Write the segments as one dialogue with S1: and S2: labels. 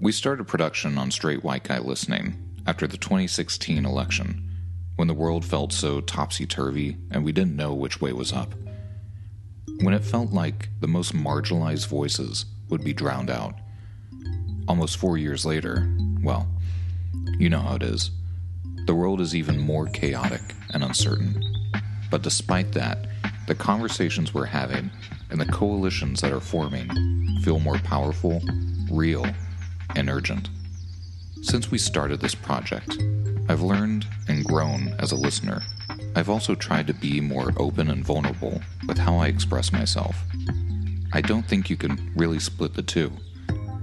S1: We started production on Straight White Guy Listening after the 2016 election, when the world felt so topsy turvy and we didn't know which way was up. When it felt like the most marginalized voices would be drowned out. Almost four years later, well, you know how it is. The world is even more chaotic and uncertain. But despite that, the conversations we're having and the coalitions that are forming feel more powerful, real, and urgent. Since we started this project, I've learned and grown as a listener. I've also tried to be more open and vulnerable with how I express myself. I don't think you can really split the two.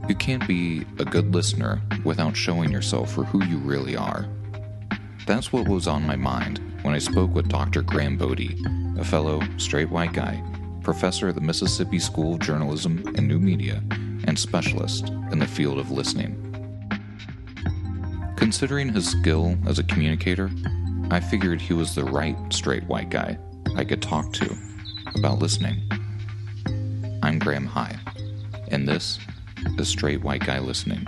S1: You can't be a good listener without showing yourself for who you really are. That's what was on my mind when I spoke with Dr. Graham Bodie, a fellow straight white guy, professor at the Mississippi School of Journalism and New Media, and specialist in the field of listening. Considering his skill as a communicator, I figured he was the right straight white guy I could talk to about listening. I'm Graham High, and this is Straight White Guy Listening.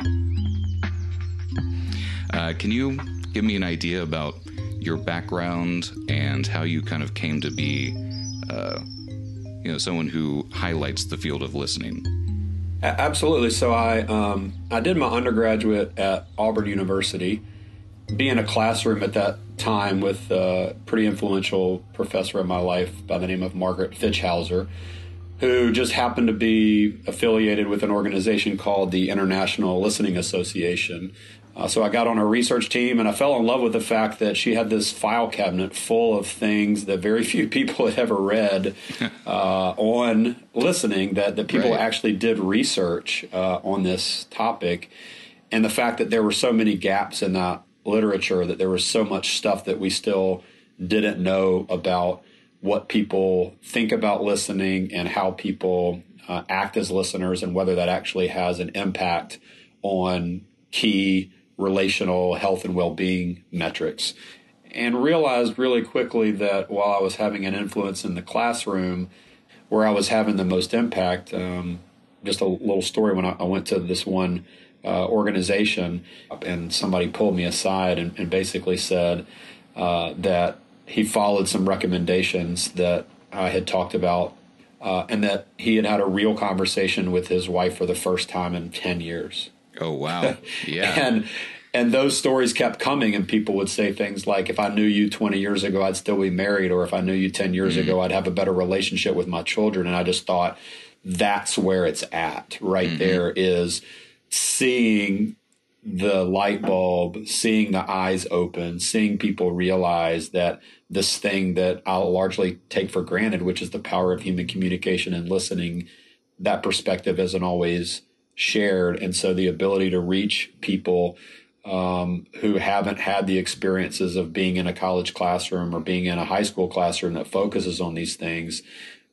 S2: Uh, can you give me an idea about your background and how you kind of came to be, uh, you know, someone who highlights the field of listening?
S3: Absolutely. So I um, I did my undergraduate at Auburn University. Being a classroom at that time with a pretty influential professor in my life by the name of Margaret Fitch-Hauser, who just happened to be affiliated with an organization called the International Listening Association. Uh, so I got on her research team and I fell in love with the fact that she had this file cabinet full of things that very few people had ever read uh, on listening, that, that people right. actually did research uh, on this topic. And the fact that there were so many gaps in that literature, that there was so much stuff that we still didn't know about what people think about listening and how people uh, act as listeners and whether that actually has an impact on key relational health and well-being metrics and realized really quickly that while I was having an influence in the classroom, where I was having the most impact, um, just a little story when I, I went to this one uh, organization and somebody pulled me aside and, and basically said uh, that he followed some recommendations that I had talked about uh, and that he had had a real conversation with his wife for the first time in 10 years.
S2: Oh wow! Yeah,
S3: and and those stories kept coming, and people would say things like, "If I knew you 20 years ago, I'd still be married," or "If I knew you 10 years mm-hmm. ago, I'd have a better relationship with my children." And I just thought that's where it's at. Right mm-hmm. there is seeing the light bulb, seeing the eyes open, seeing people realize that this thing that I'll largely take for granted, which is the power of human communication and listening, that perspective isn't always shared. And so the ability to reach people um, who haven't had the experiences of being in a college classroom or being in a high school classroom that focuses on these things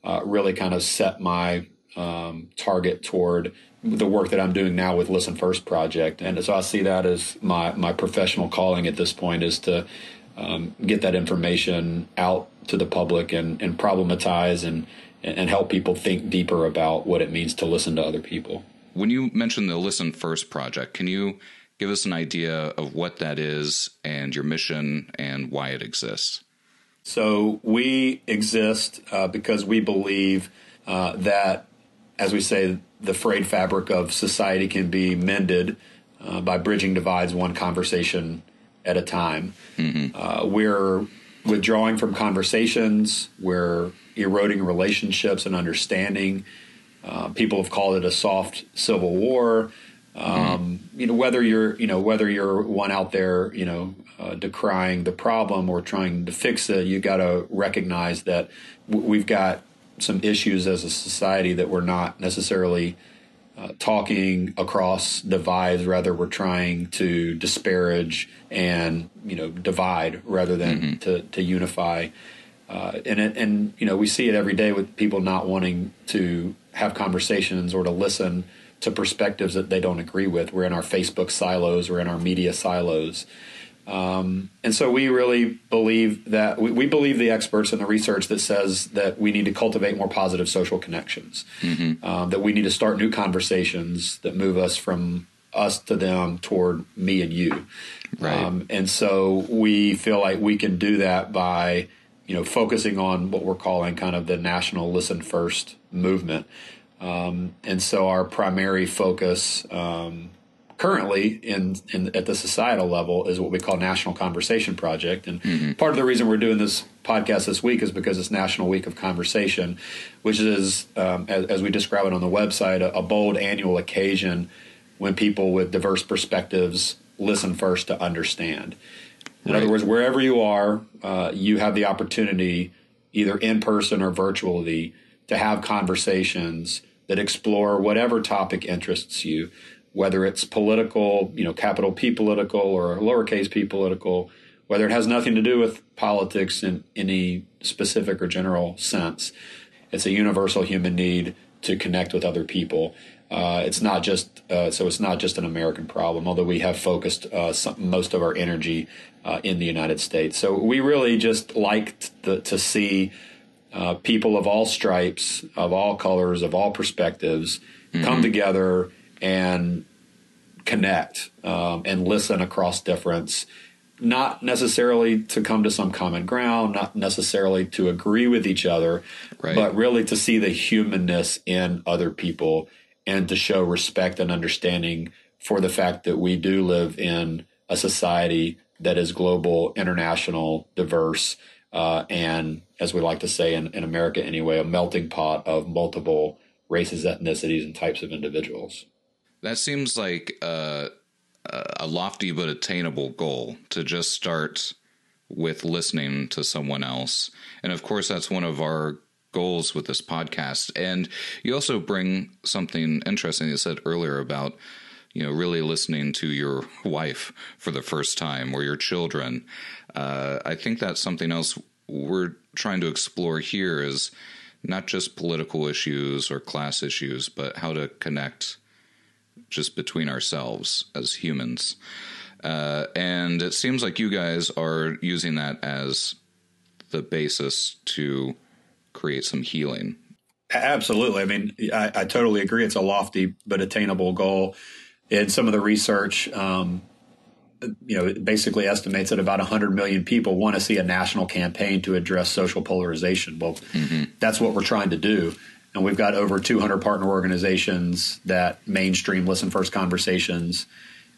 S3: uh, really kind of set my um, target toward the work that I'm doing now with Listen First Project. And so I see that as my, my professional calling at this point is to um, get that information out to the public and, and problematize and, and help people think deeper about what it means to listen to other people.
S2: When you mentioned the Listen First project, can you give us an idea of what that is and your mission and why it exists?
S3: So, we exist uh, because we believe uh, that, as we say, the frayed fabric of society can be mended uh, by bridging divides one conversation at a time. Mm-hmm. Uh, we're withdrawing from conversations, we're eroding relationships and understanding uh, people have called it a soft civil war. Um, mm. You know whether you're you know whether you're one out there you know uh, decrying the problem or trying to fix it, you got to recognize that w- we've got some issues as a society that we're not necessarily uh, talking across divides. Rather, we're trying to disparage and you know divide rather than mm-hmm. to to unify. Uh, and it, and you know we see it every day with people not wanting to have conversations or to listen to perspectives that they don't agree with. We're in our Facebook silos, we're in our media silos. Um, and so we really believe that we, we, believe the experts and the research that says that we need to cultivate more positive social connections, mm-hmm. um, that we need to start new conversations that move us from us to them toward me and you.
S1: Right.
S3: Um, and so we feel like we can do that by, you know, focusing on what we're calling kind of the national listen first movement. Um, and so our primary focus um, currently in, in, at the societal level is what we call National Conversation Project. And mm-hmm. part of the reason we're doing this podcast this week is because it's National Week of Conversation, which is, um, as, as, we describe it on the website, a, a bold annual occasion when people with diverse perspectives listen first to understand. In right. other words, wherever you are, uh, you have the opportunity, either in person or virtually, to have conversations that explore whatever topic interests you, whether it's political, you know, capital P political or lowercase p political, whether it has nothing to do with politics in any specific or general sense. It's a universal human need to connect with other people. Uh, it's not just uh, so it's not just an American problem, although we have focused uh, some, most of our energy uh, in the United States. So we really just liked the, to see uh, people of all stripes, of all colors, of all perspectives mm-hmm. come together and connect um, and listen across difference. Not necessarily to come to some common ground, not necessarily to agree with each other, right. but really to see the humanness in other people and to show respect and understanding for the fact that we do live in a society that is global, international, diverse, uh, and as we like to say in, in America anyway, a melting pot of multiple races, ethnicities, and types of individuals.
S1: That seems like a, a lofty but attainable goal to just start with listening to someone else. And of course, that's one of our goals with this podcast. And you also bring something interesting you said earlier about you know really listening to your wife for the first time or your children. Uh, I think that's something else we're trying to explore here is not just political issues or class issues, but how to connect just between ourselves as humans. Uh, and it seems like you guys are using that as the basis to create some healing.
S3: Absolutely. I mean, I, I totally agree. It's a lofty but attainable goal. And some of the research, um, you know, basically estimates that about 100 million people want to see a national campaign to address social polarization. Well, mm-hmm. that's what we're trying to do. And we've got over 200 partner organizations that mainstream listen first conversations.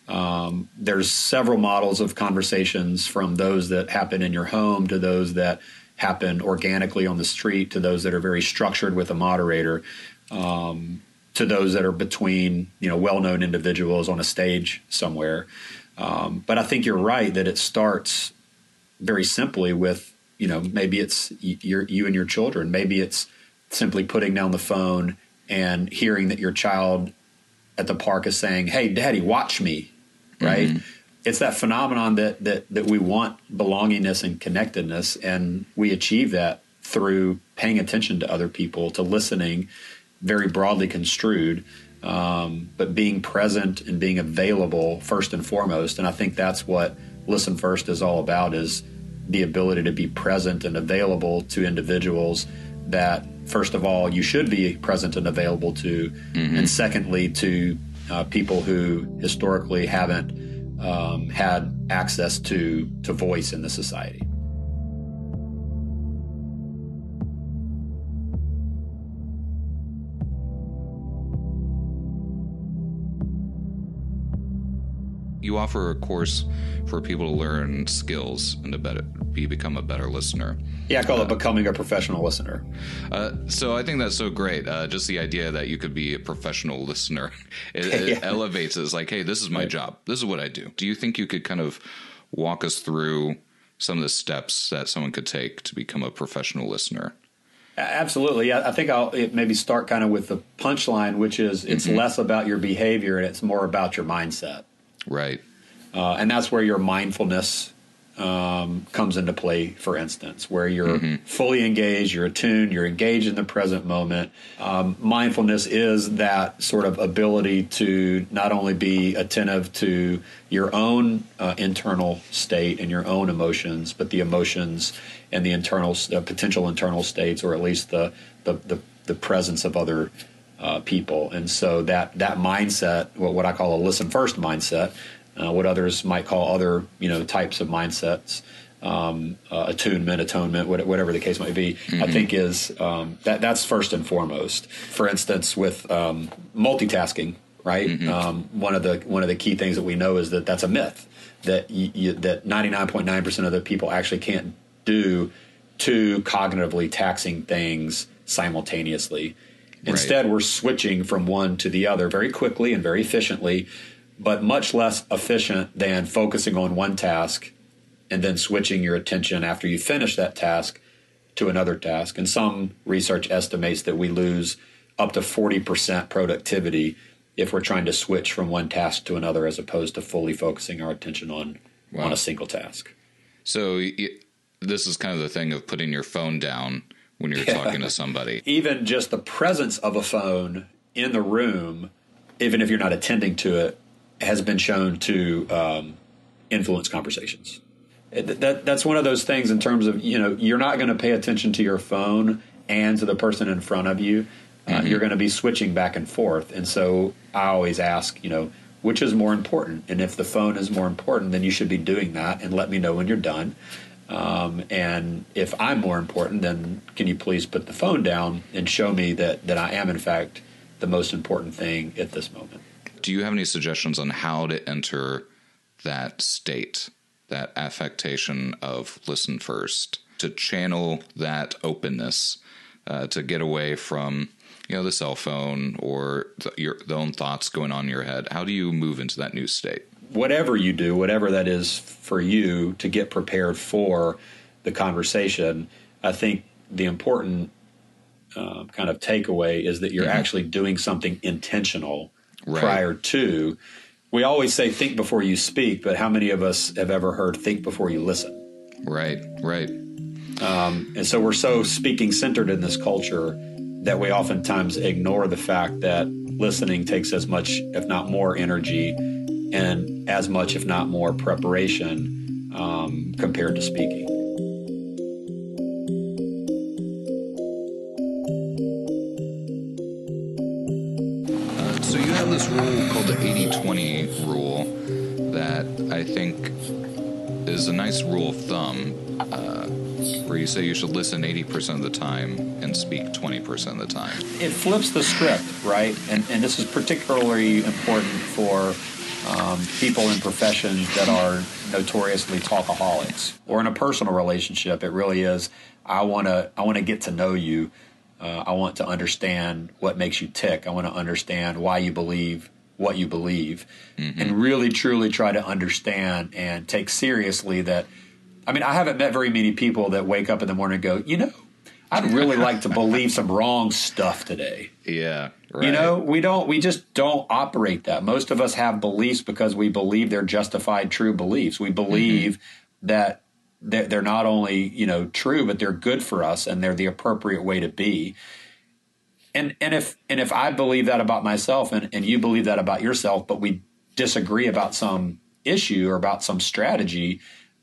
S3: Um, there's several models of conversations from those that happen in your home to those that happen organically on the street to those that are very structured with a moderator um, to those that are between you know well-known individuals on a stage somewhere. Um, but i think you're right that it starts very simply with you know maybe it's your, you and your children. Maybe it's simply putting down the phone and hearing that your child at the park is saying hey daddy watch me right? Mm-hmm it's that phenomenon that that that we want belongingness and connectedness, and we achieve that through paying attention to other people, to listening, very broadly construed, um, but being present and being available first and foremost. And I think that's what Listen First is all about: is the ability to be present and available to individuals that, first of all, you should be present and available to, mm-hmm. and secondly, to uh, people who historically haven't um, had access to to voice in the society.
S1: You offer a course for people to learn skills and to better, be become a better listener.
S3: Yeah, I call uh, it becoming a professional listener.
S1: Uh, so I think that's so great. Uh, just the idea that you could be a professional listener, it, it elevates. It's like, hey, this is my right. job. This is what I do. Do you think you could kind of walk us through some of the steps that someone could take to become a professional listener?
S3: Absolutely. I think I'll maybe start kind of with the punchline, which is it's mm-hmm. less about your behavior and it's more about your mindset.
S1: Right.
S3: Uh, and that's where your mindfulness um, comes into play, for instance, where you're mm-hmm. fully engaged, you're attuned, you're engaged in the present moment. Um, mindfulness is that sort of ability to not only be attentive to your own uh, internal state and your own emotions, but the emotions and the internal, uh, potential internal states, or at least the, the, the, the presence of other uh, people. And so that that mindset, what, what I call a listen first mindset, uh, what others might call other you know types of mindsets, um, uh, attunement, atonement, whatever the case might be, mm-hmm. I think is um, that that's first and foremost. For instance, with um, multitasking, right? Mm-hmm. Um, one of the one of the key things that we know is that that's a myth that you, you, that ninety nine point nine percent of the people actually can't do two cognitively taxing things simultaneously. Instead, right. we're switching from one to the other very quickly and very efficiently, but much less efficient than focusing on one task and then switching your attention after you finish that task to another task. And some research estimates that we lose up to 40% productivity if we're trying to switch from one task to another as opposed to fully focusing our attention on wow. on a single task.
S1: So this is kind of the thing of putting your phone down when you're yeah. talking to somebody.
S3: Even just the presence of a phone in the room, even if you're not attending to it, has been shown to um, influence conversations. That, that's one of those things in terms of you know you're not going to pay attention to your phone and to the person in front of you. Uh, mm-hmm. You're going to be switching back and forth, and so I always ask, you know, which is more important? And if the phone is more important, then you should be doing that, and let me know when you're done. Um, and if I'm more important, then can you please put the phone down and show me that, that I am, in fact, the most important thing at this moment?
S1: Do you have any suggestions on how to enter that state, that affectation of listen first, to channel that openness, uh, to get away from you know the cell phone or the, your the own thoughts going on in your head? How do you move into that new state?
S3: Whatever you do, whatever that is for you to get prepared for the conversation, I think the important uh, kind of takeaway is that you're mm-hmm. actually doing something intentional right. prior to. We always say think before you speak, but how many of us have ever heard think before you listen?
S1: Right, right.
S3: Um, and so we're so speaking centered in this culture that we oftentimes ignore the fact that listening takes as much, if not more, energy and as much, if not more, preparation um, compared to speaking.
S1: Uh, so you have this rule called the 80 20 rule that I think is a nice rule of thumb. Uh, where you say you should listen 80% of the time and speak 20% of the time.
S3: It flips the script, right? And, and this is particularly important for um, people in professions that are notoriously talkaholics, or in a personal relationship, it really is. I want to I want to get to know you. Uh, I want to understand what makes you tick. I want to understand why you believe what you believe, mm-hmm. and really truly try to understand and take seriously that. I mean, I haven't met very many people that wake up in the morning and go, you know, I'd really like to believe some wrong stuff today.
S1: Yeah. Right.
S3: You know, we don't, we just don't operate that. Most of us have beliefs because we believe they're justified, true beliefs. We believe mm-hmm. that they're not only, you know, true, but they're good for us and they're the appropriate way to be. And, and if, and if I believe that about myself and, and you believe that about yourself, but we disagree about some issue or about some strategy,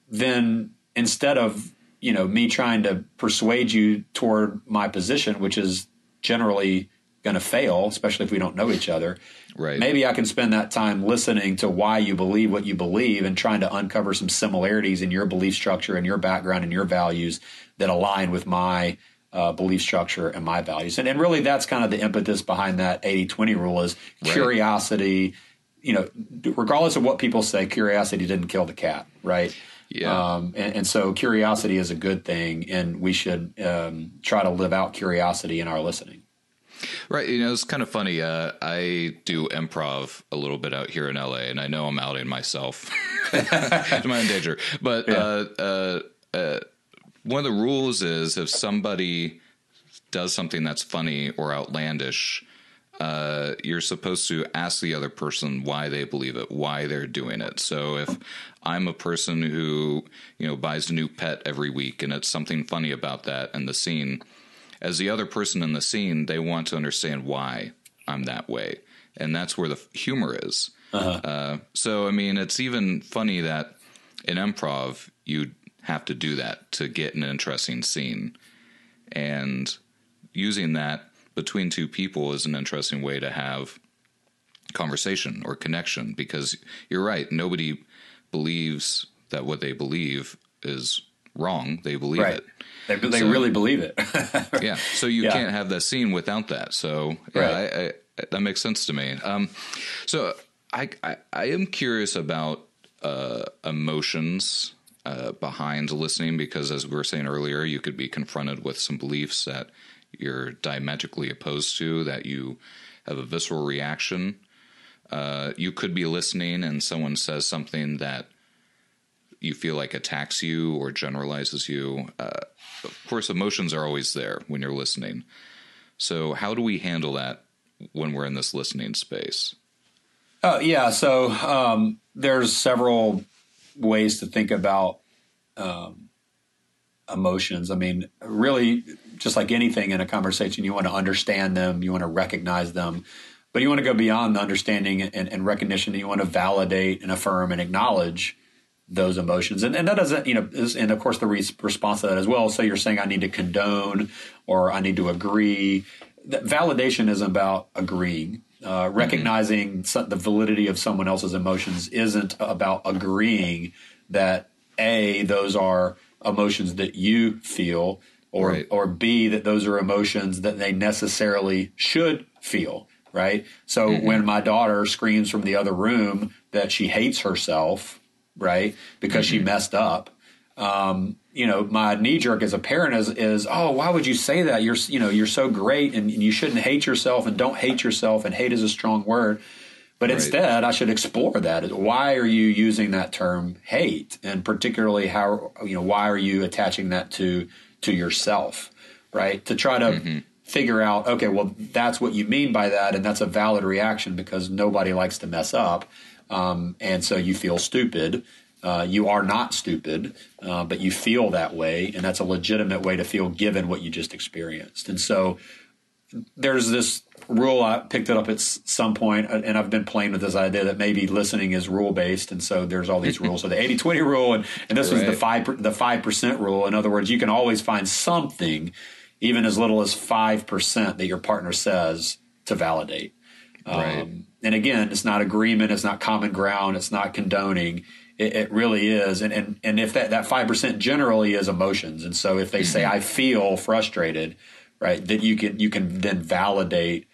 S3: then instead of you know me trying to persuade you toward my position, which is generally going to fail, especially if we don't know each other.
S1: Right.
S3: Maybe I can spend that time listening to why you believe what you believe and trying to uncover some similarities in your belief structure and your background and your values that align with my uh, belief structure and my values. And, and really, that's kind of the impetus behind that 80 20 rule is right. curiosity. You know, regardless of what people say, curiosity didn't kill the cat, right?
S1: Yeah.
S3: Um, and, and, so curiosity is a good thing, and we should um, try to live out curiosity in our listening.
S1: Right. You know, it's kind of funny. Uh, I do improv a little bit out here in LA, and I know I'm outing myself to my own danger. But yeah. uh, uh, uh, one of the rules is if somebody does something that's funny or outlandish, uh, you're supposed to ask the other person why they believe it, why they're doing it. So if I'm a person who, you know, buys a new pet every week and it's something funny about that and the scene, as the other person in the scene, they want to understand why I'm that way. And that's where the humor is. Uh-huh. Uh, so, I mean, it's even funny that in improv, you have to do that to get an interesting scene. And using that between two people is an interesting way to have conversation or connection because you're right. Nobody believes that what they believe is wrong. They believe
S3: Right.
S1: it.
S3: They, they
S1: So-
S3: really believe it.
S1: Yeah. So you
S3: Yeah.
S1: can't have that scene without that. So yeah,
S3: Right.
S1: I, I, that makes sense to me. Um, so I, I, I am curious about uh, emotions uh, behind listening because, as we were saying earlier, you could be confronted with some beliefs that you're diametrically opposed to, that you have a visceral reaction. Uh, you could be listening and someone says something that you feel like attacks you or generalizes you. Uh, of course, emotions are always there when you're listening. So, how do we handle that when we're in this listening space?
S3: Oh yeah, so um, there's several ways to think about um, emotions. I mean, really, just like anything in a conversation, you want to understand them, you want to recognize them, but you want to go beyond the understanding and, and recognition. You want to validate and affirm and acknowledge those emotions, and, and that doesn't, you know, is, and of course the re- response to that as well. So you're saying I need to condone or I need to agree. That validation is about agreeing. Uh, recognizing so- the validity of someone else's emotions isn't about agreeing that a those are emotions that you feel, or
S1: Right.
S3: or b that those are emotions that they necessarily should feel. Right. So when my daughter screams from the other room that she hates herself, right, because she messed up, um, you know, my knee jerk as a parent is, is, oh, why would you say that? You're, you know, you're so great and you shouldn't hate yourself and don't hate yourself. And hate is a strong word. But
S1: Right.
S3: instead, I should explore that. Why are you using that term hate? And particularly how, you know, why are you attaching that to, to yourself, right? To try to figure out, okay, well, that's what you mean by that. And that's a valid reaction because nobody likes to mess up. Um, and so you feel stupid. Uh, you are not stupid, uh, but you feel that way, and that's a legitimate way to feel given what you just experienced. And so there's this rule I picked it up at some uh, and I've been playing with this idea that maybe listening is rule based, and so there's all these rules. So the 80-20 rule, and, and this was the five the five percent rule. In other words, you can always find something, even as little as five percent, that your partner says to validate.
S1: Right.
S3: Um, and again, it's not agreement, it's not common ground, it's not condoning. It, it really is. And, and and if that that five percent generally is emotions, and so if they say I feel frustrated, right, that you can you can then validate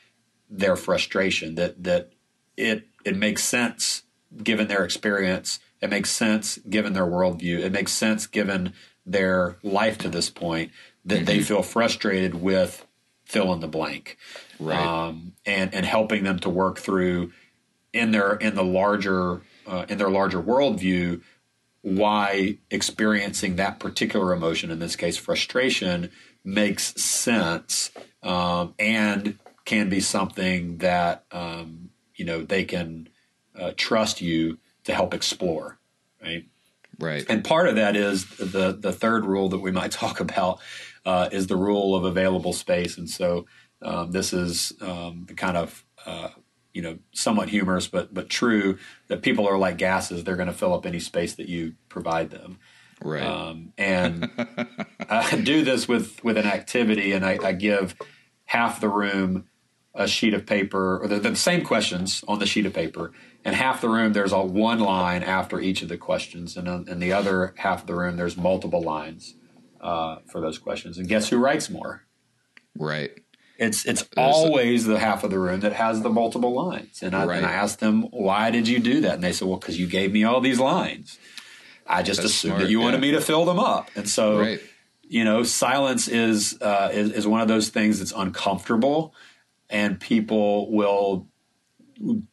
S3: their frustration that that it it makes sense given their experience. It makes sense given their worldview. It makes sense given their life to this point that they feel frustrated with fill in the blank
S1: Right.
S3: um, and and helping them to work through in their in the larger uh, in their larger worldview why experiencing that particular emotion in this case frustration makes sense um, and can be something that um, you know they can uh, trust you to help explore right
S1: right.
S3: and part of that is the the third rule that we might talk about uh, is the rule of available space. And so um, this is um, the kind of uh, you know somewhat humorous but but true that people are like gases; they're going to fill up any space that you provide them.
S1: right.
S3: Um, and I do this with with an activity, and I, I give half the room a sheet of paper, or the, the same questions on the sheet of paper, and half the room there's a one line after each of the questions, and in the other half of the room there's multiple lines uh, for those questions. And guess who writes more?
S1: right.
S3: It's it's always the half of the room that has the multiple lines. And I,
S1: Right.
S3: and I asked them, why did you do that? And they said, well, because you gave me all these lines. I just
S1: That's
S3: assumed
S1: smart,
S3: that you wanted me to fill them up. And so,
S1: Right.
S3: you know, silence is, uh, is is one of those things that's uncomfortable, and people will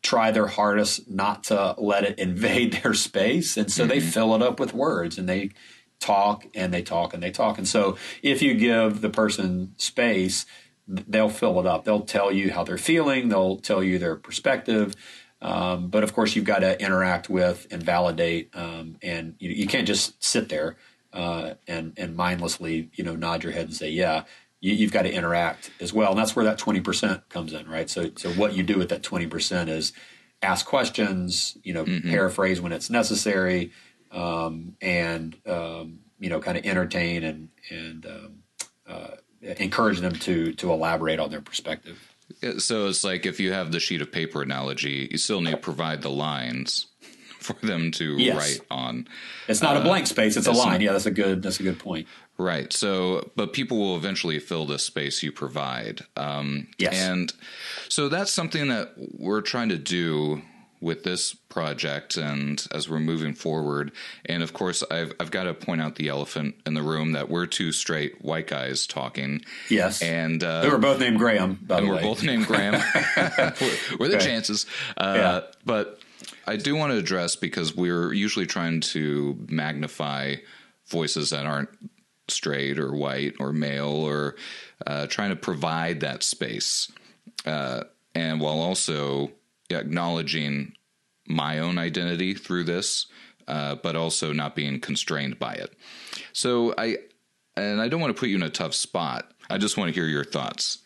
S3: try their hardest not to let it invade their space, and so they fill it up with words and they talk and they talk and they talk. And so, if you give the person space, they'll fill it up. They'll tell you how they're feeling. They'll tell you their perspective. Um, but of course, you've got to interact with and validate, um, and you, you can't just sit there uh, and and mindlessly, you know, nod your head and say, "Yeah." You, you've got to interact as well, and that's where that twenty percent comes in, right? So, so what you do with that twenty percent is ask questions, you know, paraphrase when it's necessary, um, and um, you know, kind of entertain and and um, uh, encourage them to to elaborate on their perspective.
S1: So it's like if you have the sheet of paper analogy, you still need to provide the lines for them to yes. write on.
S3: It's not uh, a blank space; it's, it's a line. Not, yeah, that's a good that's a good point.
S1: Right. So, but people will eventually fill the space you provide. Um,
S3: yes.
S1: And so that's something that we're trying to do with this project and as we're moving forward. And of course, I've, I've got to point out the elephant in the room that we're two straight white guys talking.
S3: Yes.
S1: And uh,
S3: we were both named Graham,
S1: by
S3: and
S1: we're both named Graham. what are the okay. chances? Uh, yeah. But I do want to address because we're usually trying to magnify voices that aren't straight or white or male or uh, trying to provide that space. Uh, and while also acknowledging my own identity through this, uh, but also not being constrained by it. So I, and I don't want to put you in a tough spot. I just want to hear your thoughts.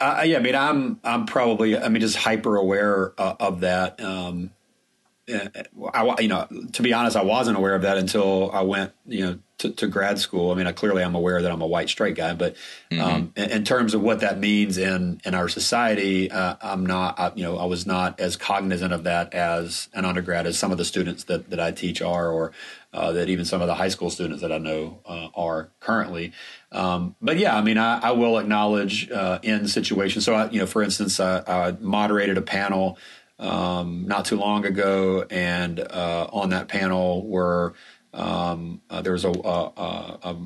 S3: Uh, yeah, I mean, I'm I'm probably I mean just hyper aware uh, of that. Um, I, you know, to be honest, I wasn't aware of that until I went, you know, to, to grad school. I mean, I, clearly I'm aware that I'm a white straight guy, but mm-hmm. um, in, in, terms of what that means in in our society, uh, I'm not, I, you know, I was not as cognizant of that as an undergrad as some of the students that that I teach are, or uh, that even some of the high school students that I know uh, are currently. Um, but yeah, I mean, I, I will acknowledge uh, in situations. So, I, you know, for instance, I, I moderated a panel um, not too long ago, and uh, on that panel were um, uh, there was a, a, a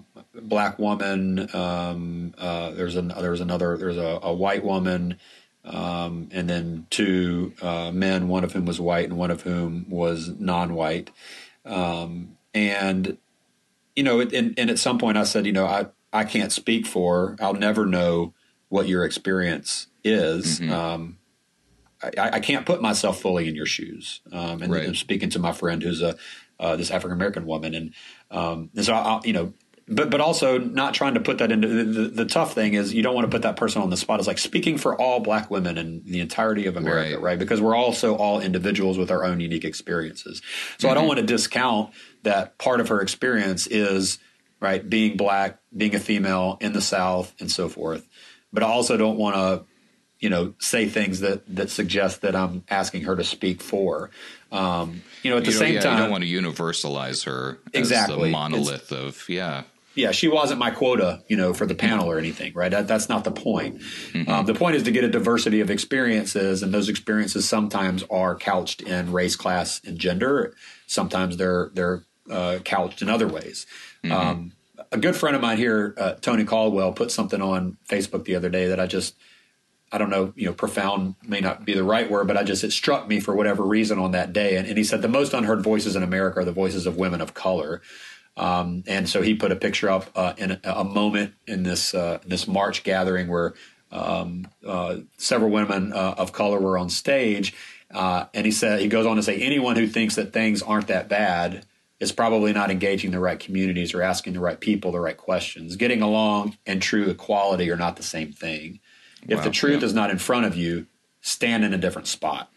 S3: black woman, um, uh, there's an there's another there's a, a white woman, um, and then two uh, men, one of whom was white and one of whom was non-white, um, and you know, and, and at some point I said, you know, I I can't speak for, I'll never know what your experience is. Mm-hmm um, I, I, can't put myself fully in your shoes. Um, and right. I'm speaking to my friend who's a uh, this African American woman, and, um, and so I, you know, but but also not trying to put that into the, the, the, tough thing is you don't want to put that person on the spot. It's like speaking for all Black women in the entirety of America, right? right? Because we're also all individuals with our own unique experiences. So mm-hmm. I don't mm-hmm. want to discount that part of her experience is right being black, being a female in the South, and so forth. But I also don't want to you know, say things that that suggest that I'm asking her to speak for. Um, you know, at the same
S1: yeah,
S3: time,
S1: you don't want to universalize her
S3: exactly
S1: monolith it's, of yeah.
S3: Yeah, she wasn't my quota, you know, for the panel or anything, right? That, that's not the point. Mm-hmm. Um, the point is to get a diversity of experiences, and those experiences sometimes are couched in race, class, and gender. Sometimes they're they're uh, couched in other ways. Mm-hmm. Um, a good friend of mine here, uh, Tony Caldwell, put something on Facebook the other day that I just I don't know, you know, profound may not be the right word, but I just, it struck me for whatever reason on that day. And, and he said the most unheard voices in America are the voices of women of color. Um, and so he put a picture up uh, in a, a, moment in this, uh, this March gathering where um, uh, several women uh, of color were on stage. Uh, and he said, he goes on to say, anyone who thinks that things aren't that bad is probably not engaging the right communities or asking the right people the right questions. Getting along and true equality are not the same thing. If wow, the truth yeah. is not in front of you, stand in a different spot.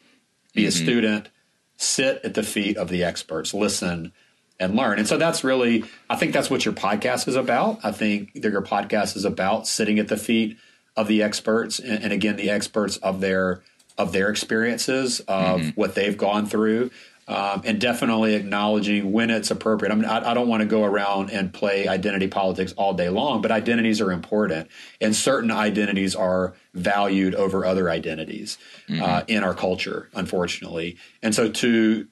S3: Be mm-hmm. a student, sit at the feet of the experts, listen and learn. And so that's really, I think that's what your podcast is about. I think that your podcast is about sitting at the feet of the experts and, and again, the experts of their of their experiences of mm-hmm. what they've gone through um, and definitely acknowledging when it's appropriate. I mean, I, I, don't want to go around and play identity politics all day long, but identities are important, and certain identities are valued over other identities mm-hmm. uh, in our culture, unfortunately. And so to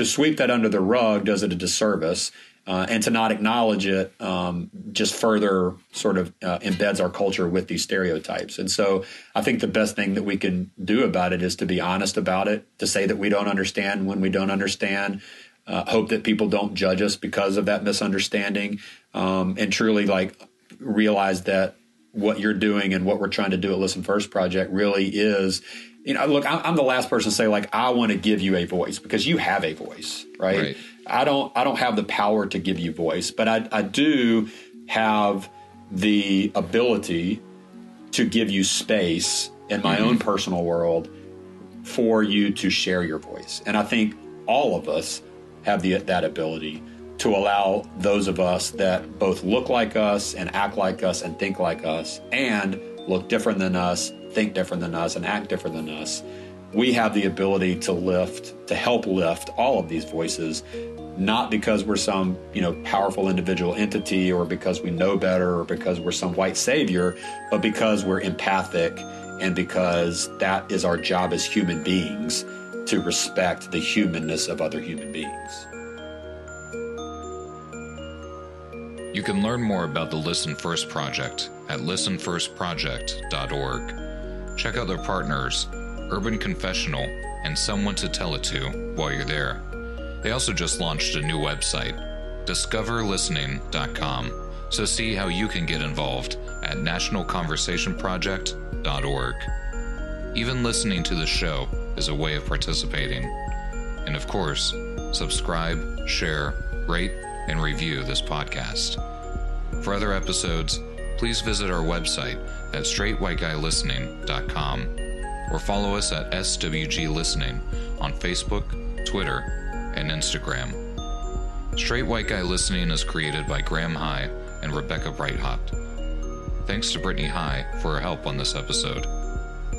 S3: to sweep that under the rug does it a disservice uh, and to not acknowledge it um, just further sort of uh, embeds our culture with these stereotypes. And so I think the best thing that we can do about it is to be honest about it, to say that we don't understand when we don't understand. Uh, hope that people don't judge us because of that misunderstanding, um, and truly like realize that what you're doing and what we're trying to do at Listen First Project really is you know, look, I'm the last person to say like I want to give you a voice because you have a voice, right? right? I don't I don't have the power to give you voice, but I, I do have the ability to give you space in my mm-hmm. own personal world for you to share your voice. And I think all of us have the that ability to allow those of us that both look like us and act like us and think like us and look different than us, think different than us, and act different than us. We have the ability to lift, to help lift all of these voices, not because we're some, you know, powerful individual entity or because we know better or because we're some white savior, but because we're empathic and because that is our job as human beings to respect the humanness of other human beings.
S1: You can learn more about the Listen First Project at listenfirstproject.org. Check out their partners, Urban Confessional and Someone to Tell It To, while you're there. They also just launched a new website, discoverlistening.com, so see how you can get involved at nationalconversationproject.org. Even listening to the show is a way of participating. And of course, subscribe, share, rate, and review this podcast. For other episodes, please visit our website at straightwhiteguylistening.com or follow us at SWG Listening on Facebook, Twitter, and Instagram. Straight White Guy Listening is created by Graham High and Rebecca Breithaupt. Thanks to Brittany High for her help on this episode.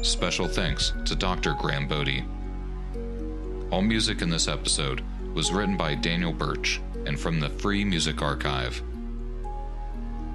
S1: Special thanks to Dr. Graham Bodie. All music in this episode was written by Daniel Birch and from the Free Music Archive.